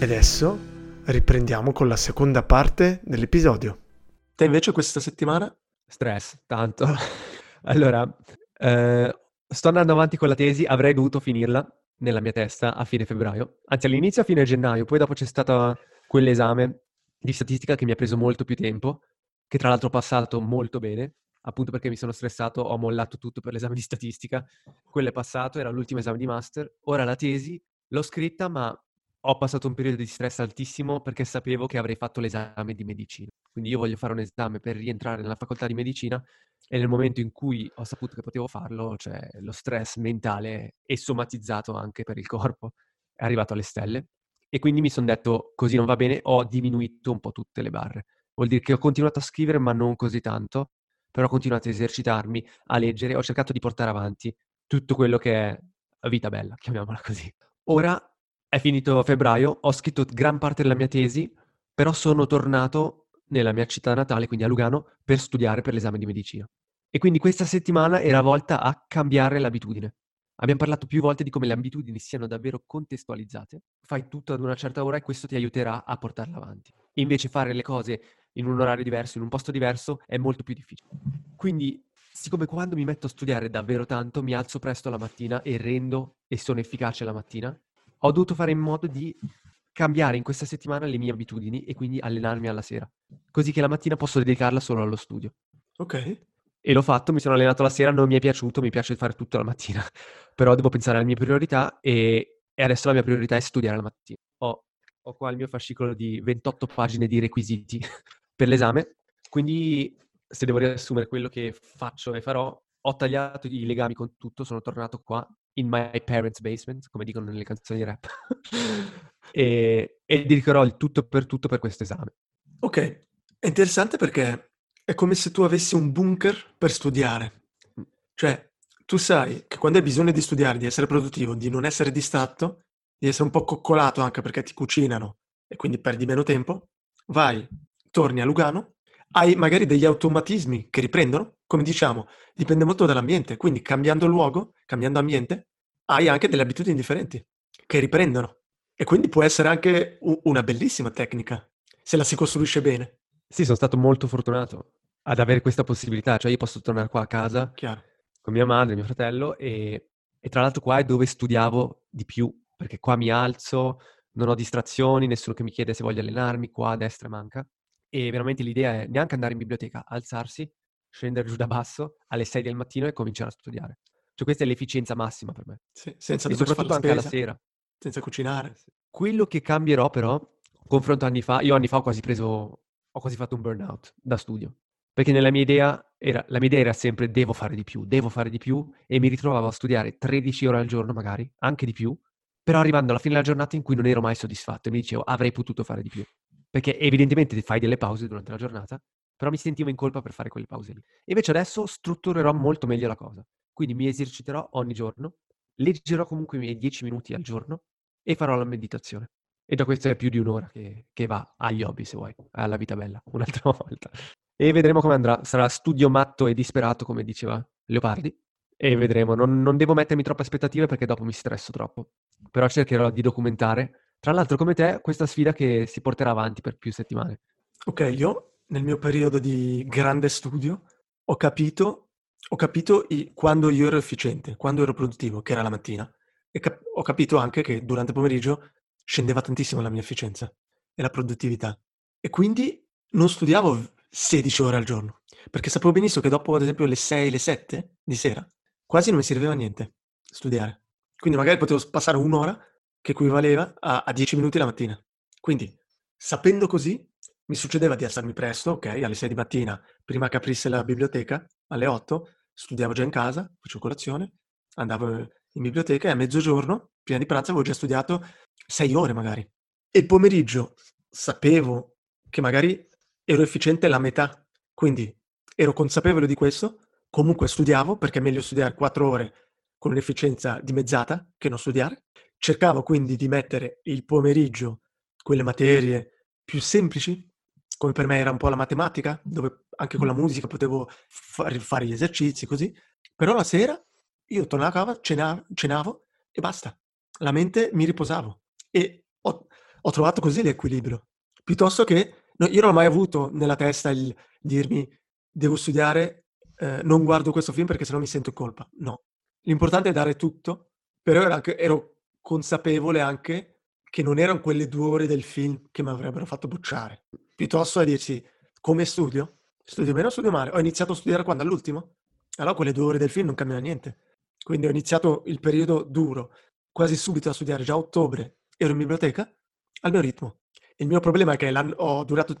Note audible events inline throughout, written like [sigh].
E adesso riprendiamo con la seconda parte dell'episodio. Te invece questa settimana? Stress, tanto. [laughs] allora, eh, sto andando avanti con la tesi, avrei dovuto finirla nella mia testa a fine febbraio, anzi all'inizio a fine gennaio, poi dopo c'è stato quell'esame di statistica che mi ha preso molto più tempo, che tra l'altro ho passato molto bene, appunto perché mi sono stressato, ho mollato tutto per l'esame di statistica, quello è passato, era l'ultimo esame di master, ora la tesi l'ho scritta ma ho passato un periodo di stress altissimo perché sapevo che avrei fatto l'esame di medicina. Quindi io voglio fare un esame per rientrare nella facoltà di medicina e nel momento in cui ho saputo che potevo farlo, cioè lo stress mentale e somatizzato anche per il corpo è arrivato alle stelle. E quindi mi sono detto, così non va bene, ho diminuito un po' tutte le barre. Vuol dire che ho continuato a scrivere, ma non così tanto, però ho continuato a esercitarmi, a leggere, ho cercato di portare avanti tutto quello che è vita bella, chiamiamola così. Ora è finito febbraio, ho scritto gran parte della mia tesi, però sono tornato nella mia città natale, quindi a Lugano, per studiare per l'esame di medicina. E quindi questa settimana era volta a cambiare l'abitudine. Abbiamo parlato più volte di come le abitudini siano davvero contestualizzate. Fai tutto ad una certa ora e questo ti aiuterà a portarla avanti. Invece fare le cose in un orario diverso, in un posto diverso, è molto più difficile. Quindi, siccome quando mi metto a studiare davvero tanto, mi alzo presto la mattina e rendo e sono efficace la mattina, ho dovuto fare in modo di cambiare in questa settimana le mie abitudini e quindi allenarmi alla sera, così che la mattina posso dedicarla solo allo studio. Ok. E l'ho fatto, mi sono allenato la sera, non mi è piaciuto, mi piace fare tutto la mattina, [laughs] però devo pensare alle mie priorità e, e adesso la mia priorità è studiare la mattina. Ho, ho qua il mio fascicolo di 28 pagine di requisiti [laughs] per l'esame, quindi se devo riassumere quello che faccio e farò, ho tagliato i legami con tutto, sono tornato qua in my parents' basement, come dicono nelle canzoni rap, [laughs] e, e dedicherò il tutto per tutto per questo esame. Ok, è interessante perché è come se tu avessi un bunker per studiare. Cioè, tu sai che quando hai bisogno di studiare, di essere produttivo, di non essere distratto, di essere un po' coccolato anche perché ti cucinano e quindi perdi meno tempo, vai, torni a Lugano, hai magari degli automatismi che riprendono, come diciamo, dipende molto dall'ambiente, quindi cambiando luogo, cambiando ambiente, hai anche delle abitudini differenti che riprendono. E quindi può essere anche una bellissima tecnica, se la si costruisce bene. Sì, sono stato molto fortunato ad avere questa possibilità, cioè io posso tornare qua a casa Chiaro. con mia madre, mio fratello e, e tra l'altro qua è dove studiavo di più, perché qua mi alzo, non ho distrazioni, nessuno che mi chiede se voglio allenarmi, qua a destra manca. E veramente l'idea è neanche andare in biblioteca, alzarsi, scendere giù da basso alle 6 del mattino e cominciare a studiare. Cioè questa è l'efficienza massima per me. Sì, senza e soprattutto anche alla sera. Senza cucinare. Quello che cambierò però, confronto anni fa, io anni fa ho quasi preso, ho quasi fatto un burnout da studio. Perché nella mia idea era, la mia idea era sempre devo fare di più, devo fare di più e mi ritrovavo a studiare 13 ore al giorno magari, anche di più, però arrivando alla fine della giornata in cui non ero mai soddisfatto e mi dicevo avrei potuto fare di più. Perché evidentemente fai delle pause durante la giornata, però mi sentivo in colpa per fare quelle pause lì. Invece adesso strutturerò molto meglio la cosa. Quindi mi eserciterò ogni giorno, leggerò comunque i miei 10 minuti al giorno e farò la meditazione. E da questo è più di un'ora che, che va agli hobby, se vuoi, alla vita bella, [laughs] un'altra volta. E vedremo come andrà. Sarà studio matto e disperato, come diceva Leopardi. E vedremo. Non, non devo mettermi troppe aspettative perché dopo mi stresso troppo. Però cercherò di documentare. Tra l'altro, come te, questa sfida che si porterà avanti per più settimane. Ok, io nel mio periodo di grande studio ho capito ho capito i quando io ero efficiente, quando ero produttivo, che era la mattina, e cap- ho capito anche che durante il pomeriggio scendeva tantissimo la mia efficienza e la produttività. E quindi non studiavo 16 ore al giorno, perché sapevo benissimo che dopo, ad esempio, le 6, le 7 di sera, quasi non mi serviva niente studiare. Quindi magari potevo passare un'ora che equivaleva a, a 10 minuti la mattina. Quindi, sapendo così, mi succedeva di alzarmi presto, ok, alle 6 di mattina, prima che aprisse la biblioteca, alle 8, studiavo già in casa, facevo colazione, andavo in biblioteca e a mezzogiorno, prima di pranzo, avevo già studiato sei ore magari. E il pomeriggio sapevo che magari ero efficiente la metà, quindi ero consapevole di questo, comunque studiavo, perché è meglio studiare quattro ore con un'efficienza dimezzata che non studiare. Cercavo quindi di mettere il pomeriggio quelle materie più semplici, come per me era un po' la matematica, dove anche con la musica potevo fare, fare gli esercizi, così. Però la sera io tornavo a casa, cenavo, cenavo e basta. La mente mi riposavo. E ho, ho trovato così l'equilibrio. Piuttosto che no, io non ho mai avuto nella testa il dirmi devo studiare, eh, non guardo questo film perché sennò mi sento in colpa. No. L'importante è dare tutto, però ero, anche, ero consapevole anche che non erano quelle due ore del film che mi avrebbero fatto bocciare. Piuttosto a dirsi come studio? Studio bene o studio male? Ho iniziato a studiare quando? All'ultimo? Allora quelle due ore del film non cambiano niente. Quindi ho iniziato il periodo duro, quasi subito a studiare, già a ottobre ero in biblioteca, al mio ritmo. Il mio problema è che ho durato,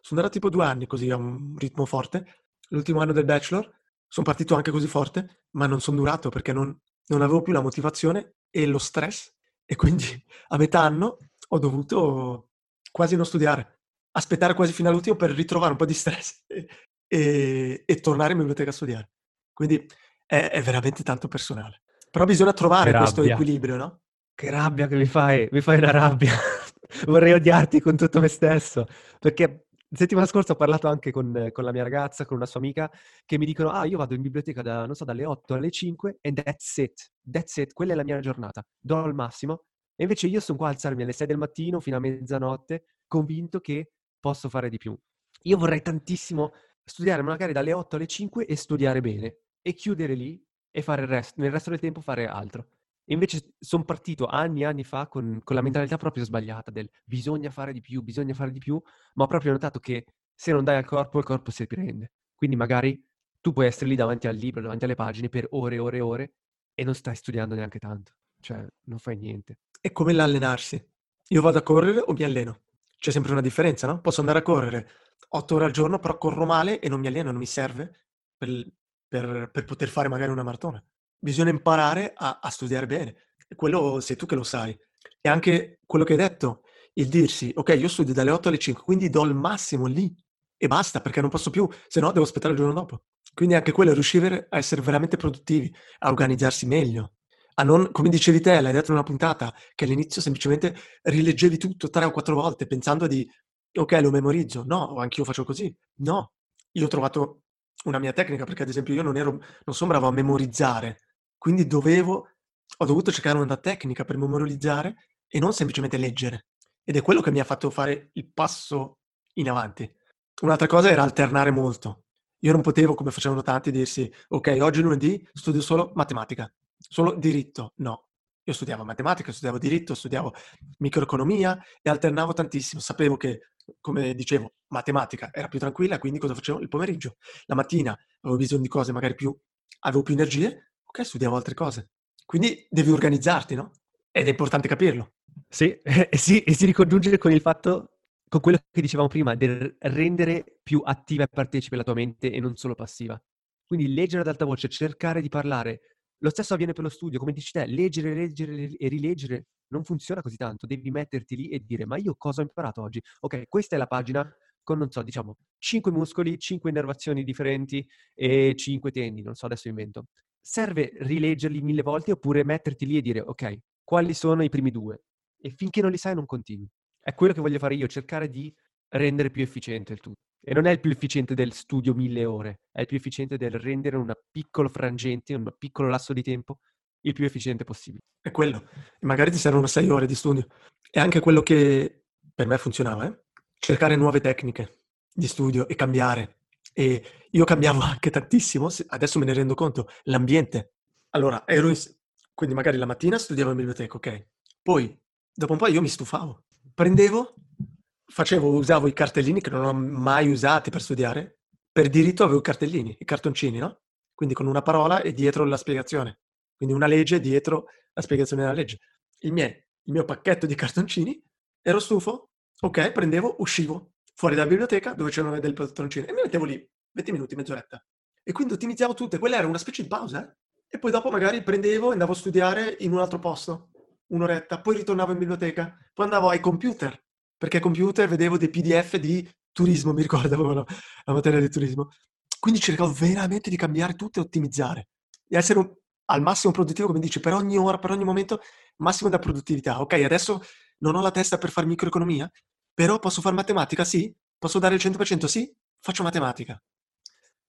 sono durato tipo due anni così a un ritmo forte. L'ultimo anno del bachelor sono partito anche così forte, ma non sono durato perché non, non avevo più la motivazione e lo stress e quindi a metà anno ho dovuto quasi non studiare, aspettare quasi fino all'ultimo per ritrovare un po' di stress [laughs] e, e, e tornare in biblioteca a studiare. Quindi è, è veramente tanto personale. Però bisogna trovare questo equilibrio, no? Che rabbia che mi fai, mi fai una rabbia. [laughs] Vorrei odiarti con tutto me stesso, perché settimana scorsa ho parlato anche con, con, la mia ragazza, con una sua amica, che mi dicono, ah, io vado in biblioteca da, so, dalle 8 alle 5 e that's it, that's it, quella è la mia giornata, do al massimo. E invece io sono qua a alzarmi alle 6 del mattino fino a mezzanotte, convinto che posso fare di più. Io vorrei tantissimo studiare magari dalle 8 alle 5 e studiare bene e chiudere lì e fare il resto, nel resto del tempo fare altro. E invece sono partito anni e anni fa con, con, la mentalità proprio sbagliata del bisogna fare di più, bisogna fare di più, ma ho proprio notato che se non dai al corpo, il corpo si riprende. Quindi magari tu puoi essere lì davanti al libro, davanti alle pagine per ore e ore e ore e non stai studiando neanche tanto. Cioè, non fai niente. È come l'allenarsi. Io vado a correre o mi alleno? C'è sempre una differenza, no? Posso andare a correre otto ore al giorno, però corro male e non mi alleno, non mi serve per, per, per poter fare magari una maratona. Bisogna imparare a, a studiare bene. Quello sei tu che lo sai. E anche quello che hai detto, il dirsi, ok, io studio dalle 8 alle 5, quindi do il massimo lì e basta, perché non posso più, se no devo aspettare il giorno dopo. Quindi anche quello è riuscire a essere veramente produttivi, a organizzarsi meglio. A non, come dicevi te, l'hai detto in una puntata, che all'inizio semplicemente rileggevi tutto tre o quattro volte pensando di, ok, lo memorizzo. No, anch'io faccio così. No, io ho trovato una mia tecnica, perché ad esempio io non, ero, non sono bravo a memorizzare, quindi dovevo, ho dovuto cercare una tecnica per memorizzare e non semplicemente leggere. Ed è quello che mi ha fatto fare il passo in avanti. Un'altra cosa era alternare molto. Io non potevo, come facevano tanti, dirsi, ok, oggi lunedì studio solo matematica, solo diritto. No, io studiavo matematica, studiavo diritto, studiavo microeconomia e alternavo tantissimo. Sapevo che come dicevo, matematica era più tranquilla, quindi cosa facevo? Il pomeriggio. La mattina avevo bisogno di cose magari più, avevo più energie, ok, studiavo altre cose. Quindi devi organizzarti, no? Ed è importante capirlo. Sì, [laughs] eh, sì, e si ricongiunge con il fatto, con quello che dicevamo prima, del rendere più attiva e partecipe la tua mente e non solo passiva. Quindi leggere ad alta voce, cercare di parlare. Lo stesso avviene per lo studio, come dici te, leggere, leggere e rileggere non funziona così tanto, devi metterti lì e dire ma io cosa ho imparato oggi? Ok, questa è la pagina con, non so, diciamo, 5 muscoli, 5 innervazioni differenti e 5 tendini, non so, adesso invento. Serve rileggerli mille volte oppure metterti lì e dire ok, quali sono i primi due? E finché non li sai non continui. È quello che voglio fare io, cercare di rendere più efficiente il tutto. E non è il più efficiente del studio mille ore, è il più efficiente del rendere un piccolo frangente, un piccolo lasso di tempo il più efficiente possibile. È quello. Magari ti servono sei ore di studio. È anche quello che per me funzionava, eh? cercare nuove tecniche di studio e cambiare. E io cambiavo [laughs] anche tantissimo, adesso me ne rendo conto, l'ambiente. Allora, ero in... quindi magari la mattina studiavo in biblioteca, ok? Poi, dopo un po' io mi stufavo. Prendevo, facevo, usavo i cartellini che non ho mai usati per studiare. Per diritto avevo i cartellini, i cartoncini, no? Quindi con una parola e dietro la spiegazione. Quindi una legge dietro la spiegazione della legge. Il, mie, il mio pacchetto di cartoncini, ero stufo, ok, prendevo, uscivo fuori dalla biblioteca dove c'erano delle cartoncini e mi mettevo lì 20 minuti, mezz'oretta. E quindi ottimizzavo tutte, quella era una specie di pausa, eh? e poi dopo magari prendevo e andavo a studiare in un altro posto, un'oretta, poi ritornavo in biblioteca, poi andavo ai computer, perché ai computer vedevo dei PDF di turismo, mi ricordo, avevo la, la materia di turismo. Quindi cercavo veramente di cambiare tutto e ottimizzare, di essere un, al massimo produttivo, come dici, per ogni ora, per ogni momento, massimo da produttività. Ok, adesso non ho la testa per fare microeconomia, però posso fare matematica? Sì. Posso dare il 100%? Sì. Faccio matematica.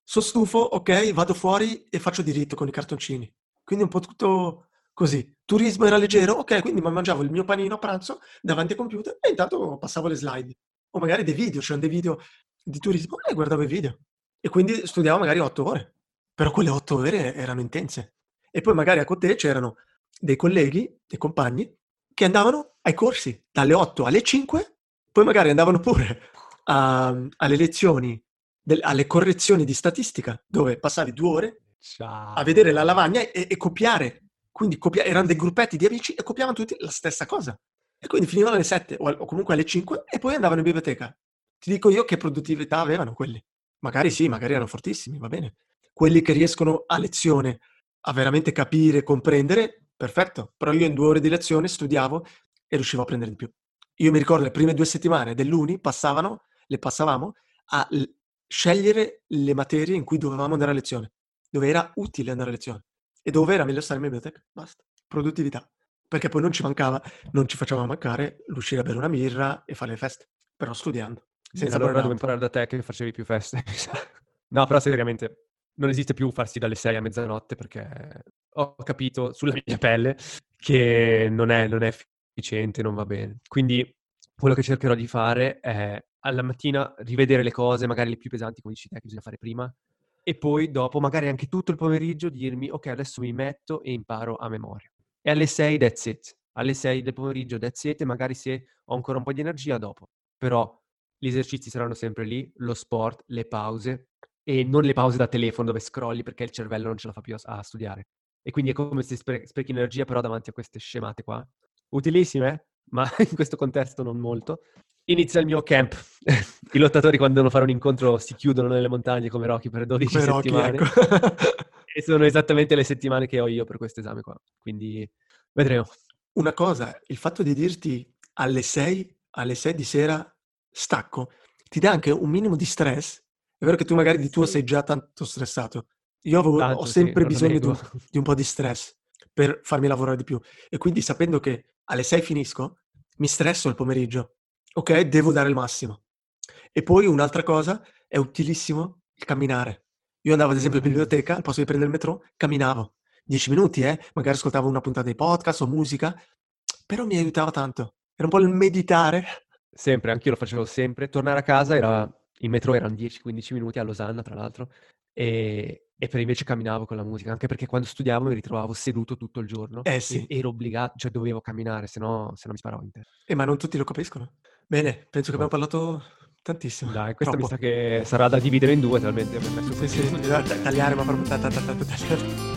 Sono stufo? Ok, vado fuori e faccio diritto con i cartoncini. Quindi un po' tutto così. Turismo era leggero? Ok, quindi mangiavo il mio panino a pranzo davanti al computer e intanto passavo le slide. O magari dei video, c'erano dei video di turismo e guardavo i video. E quindi studiavo magari otto ore. Però quelle otto ore erano intense. E poi magari a con te c'erano dei colleghi, dei compagni, che andavano ai corsi dalle 8 alle 5, poi magari andavano pure a, alle lezioni, del, alle correzioni di statistica, dove passavi due ore Ciao. a vedere la lavagna e, e copiare. Quindi copia- erano dei gruppetti di amici e copiavano tutti la stessa cosa. E quindi finivano alle 7 o, o comunque alle 5 e poi andavano in biblioteca. Ti dico io che produttività avevano quelli. Magari sì, magari erano fortissimi, va bene. Quelli che riescono a lezione a veramente capire, comprendere, perfetto. Però io in due ore di lezione studiavo e riuscivo a prendere di più. Io mi ricordo le prime due settimane dell'Uni passavano, le passavamo a l- scegliere le materie in cui dovevamo andare a lezione, dove era utile andare a lezione e dove era meglio stare in biblioteca. Basta. Produttività. Perché poi non ci mancava, non ci faceva mancare l'uscire a bere una birra e fare le feste, però studiando. Senza allora devo imparare da te che facevi più feste. [laughs] no, però seriamente non esiste più farsi dalle 6 a mezzanotte perché ho capito sulla mia pelle che non è, non è efficiente, non va bene. Quindi quello che cercherò di fare è alla mattina rivedere le cose, magari le più pesanti, come dici te, che bisogna fare prima, e poi dopo, magari anche tutto il pomeriggio, dirmi, ok, adesso mi metto e imparo a memoria. E alle 6, that's it. Alle 6 del pomeriggio, that's it, e magari se ho ancora un po' di energia, dopo. Però gli esercizi saranno sempre lì, lo sport, le pause, e non le pause da telefono dove scrolli perché il cervello non ce la fa più a, studiare. E quindi è come se spre- sprechi energia però davanti a queste scemate qua. Utilissime, ma [laughs] in questo contesto non molto. Inizia il mio camp. [laughs] I lottatori quando devono fare un incontro si chiudono nelle montagne come Rocky per 12 come settimane. Rocky, ecco. [laughs] e sono esattamente le settimane che ho io per questo esame qua. Quindi vedremo. Una cosa, il fatto di dirti alle 6, alle 6 di sera stacco, ti dà anche un minimo di stress è vero che tu magari di tuo sei già tanto stressato. Io avevo, tanto, ho sempre sì, bisogno di un, di un, po' di stress per farmi lavorare di più. E quindi sapendo che alle 6 finisco, mi stresso il pomeriggio. Ok, devo dare il massimo. E poi un'altra cosa, è utilissimo il camminare. Io andavo ad esempio in biblioteca, al posto di prendere il metro, camminavo. 10 minuti, eh? Magari ascoltavo una puntata di podcast o musica, però mi aiutava tanto. Era un po' il meditare. Sempre, anch'io lo facevo sempre. Tornare a casa era in metro erano 10-15 minuti a Losanna, tra l'altro, e, e, per invece camminavo con la musica, anche perché quando studiavo mi ritrovavo seduto tutto il giorno. Eh sì. ero obbligato, cioè dovevo camminare, se no, se no mi sparavo in testa. Eh, ma non tutti lo capiscono. Bene, penso che abbiamo parlato tantissimo. Dai, questo Troppo. mi sa che sarà da dividere in due, talmente messo Sì, sì, tagliare, ma proprio tagliare.